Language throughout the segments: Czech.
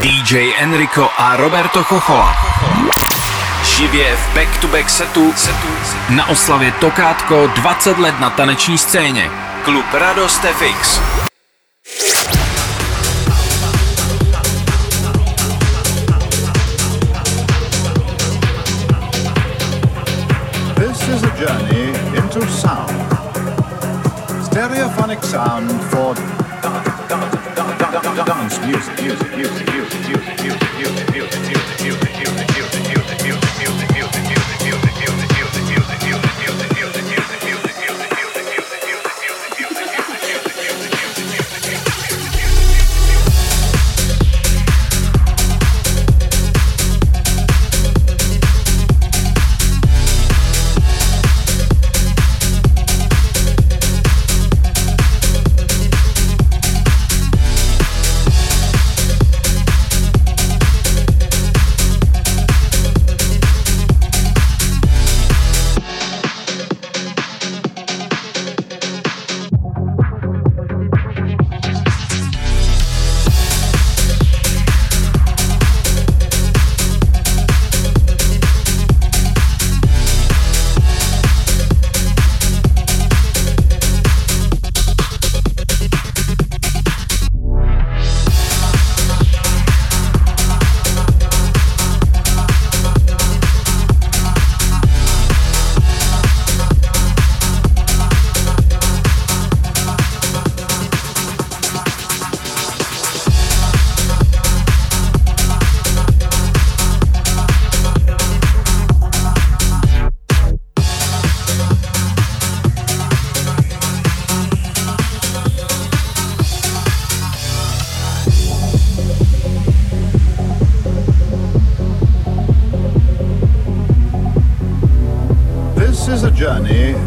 DJ Enrico a Roberto Chochola. Živě v back-to-back setu, setu na oslavě Tokátko 20 let na taneční scéně. Klub Radost FX. This is a journey into sound. Stereophonic sound for dance music, music, music, music, Beautiful.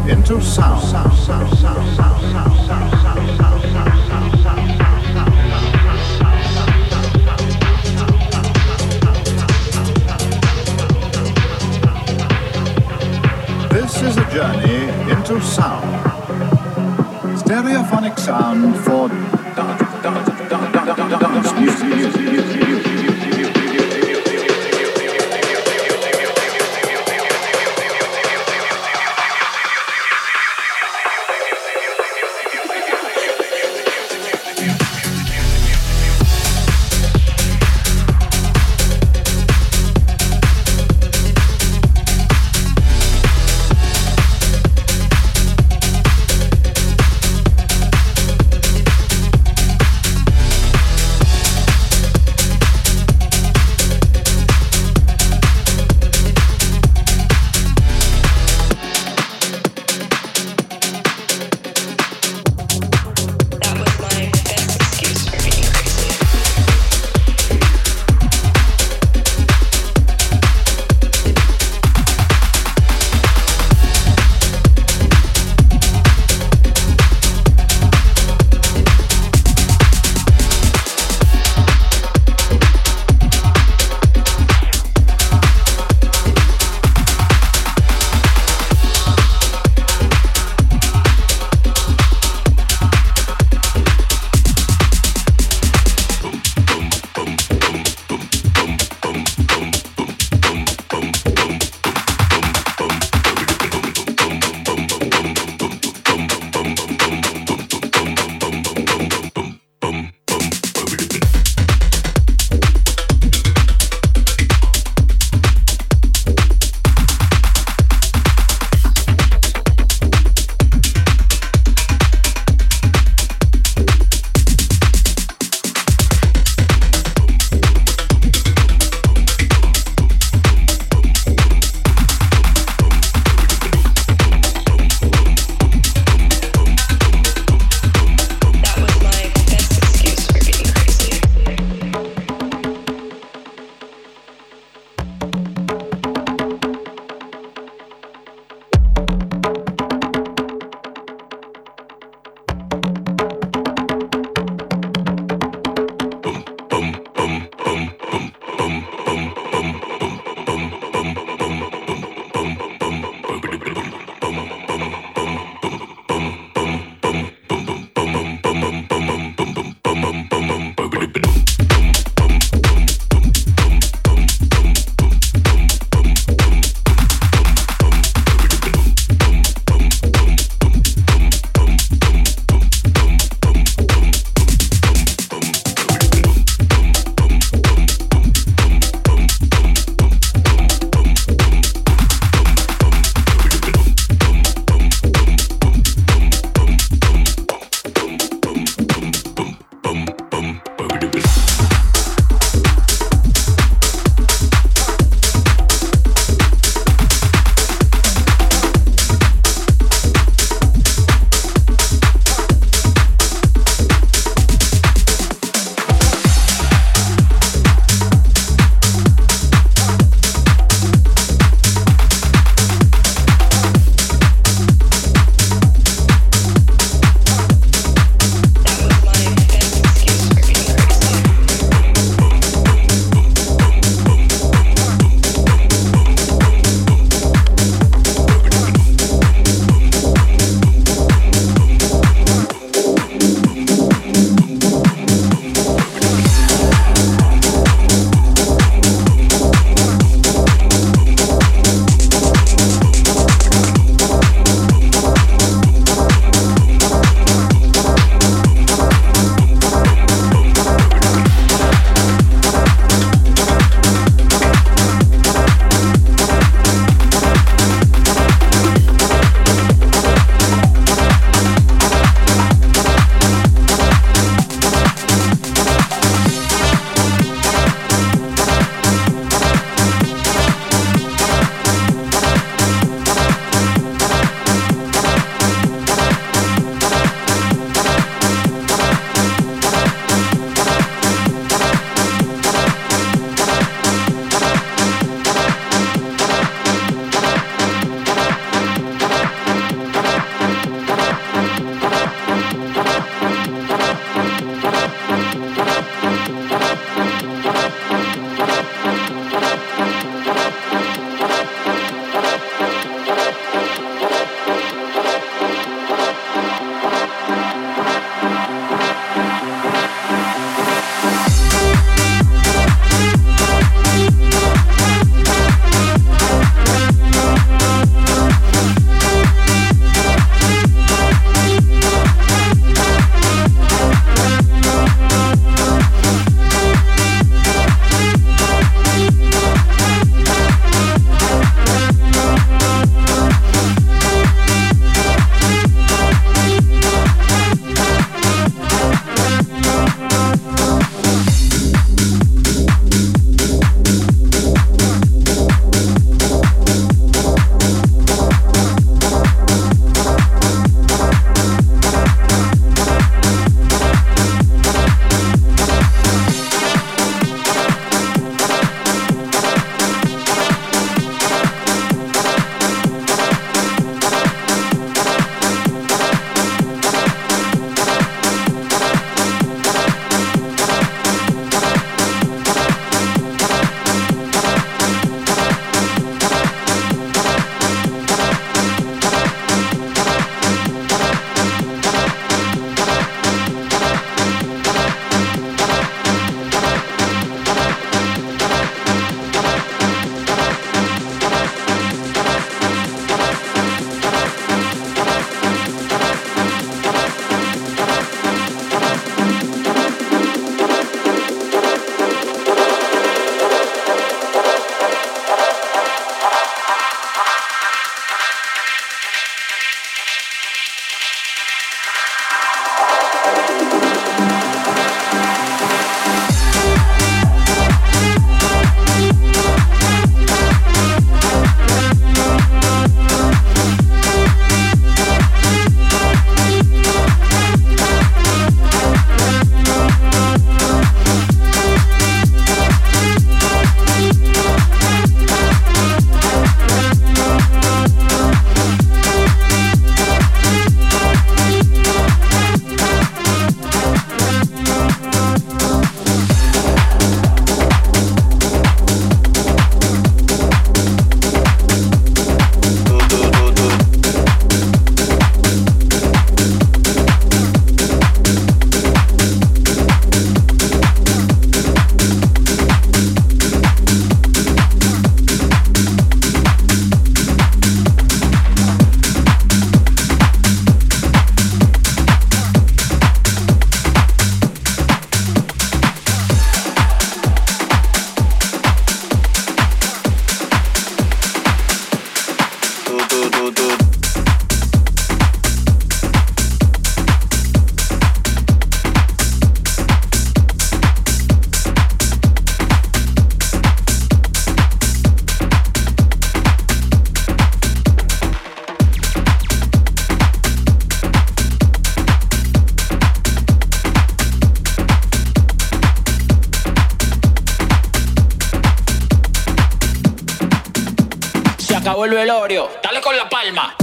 into sound. sound, sound, sound acabó el velorio. Dale con la palma.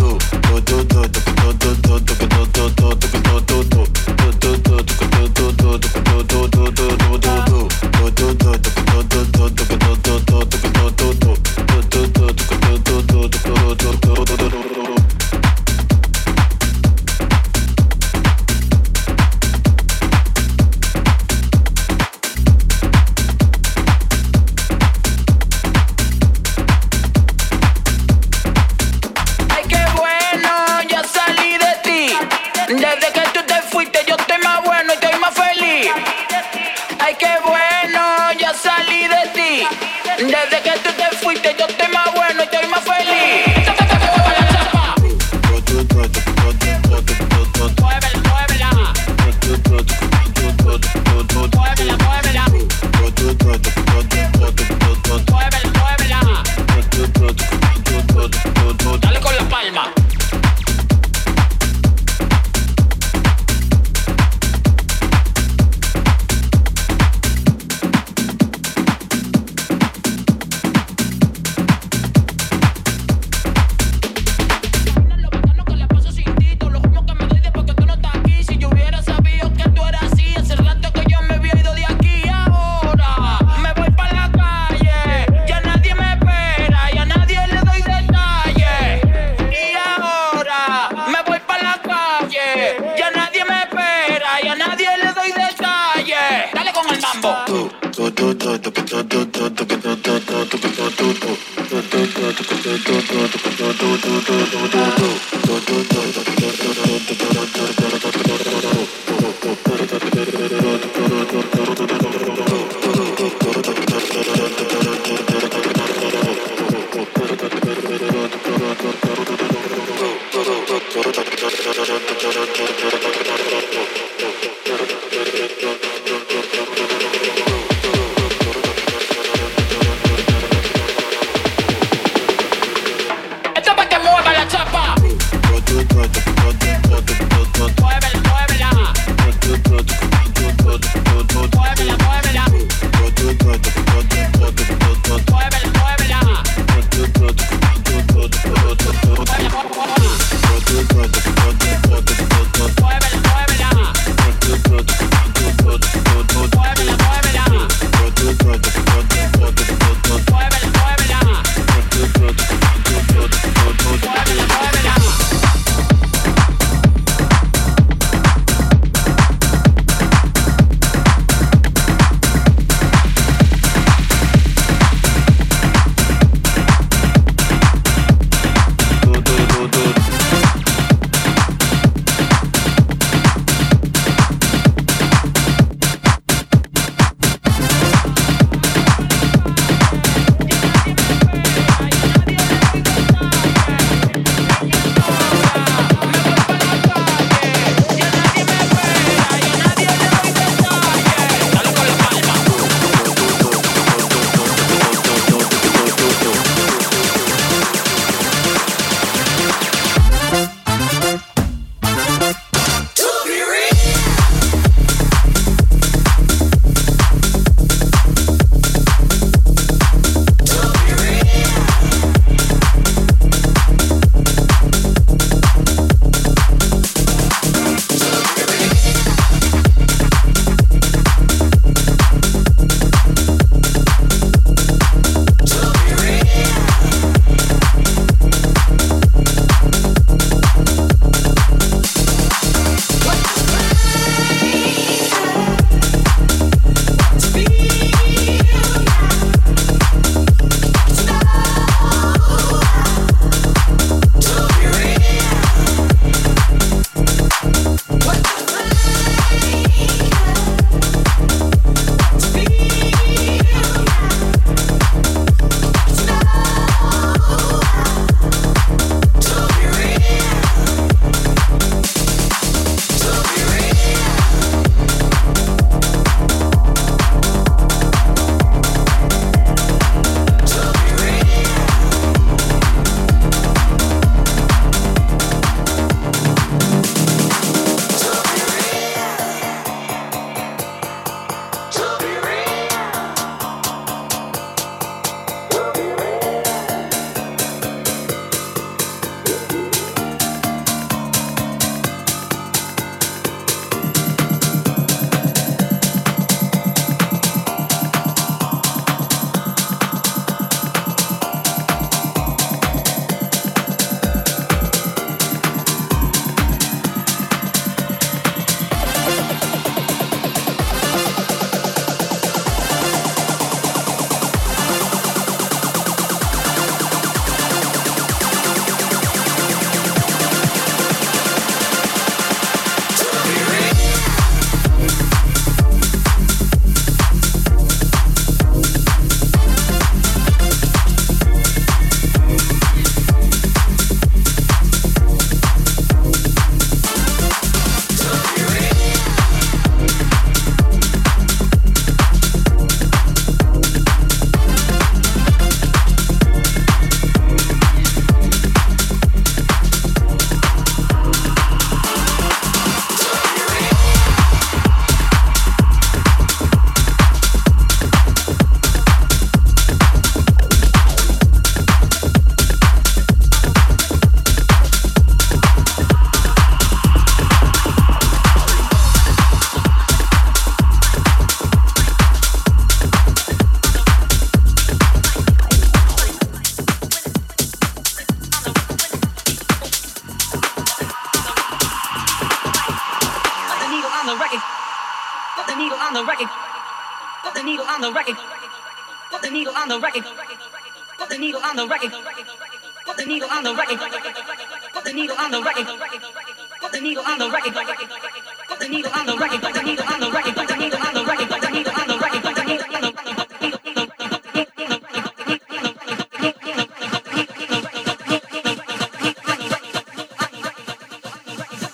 tú, tú, tú, tú,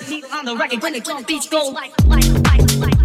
Keep on the record when the drum beats go like, like, like, like.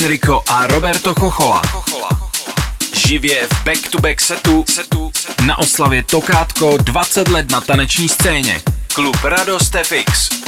Enrico a Roberto Chochola. Živě v back-to-back setu, setu na oslavě Tokátko 20 let na taneční scéně. Klub Radost FX.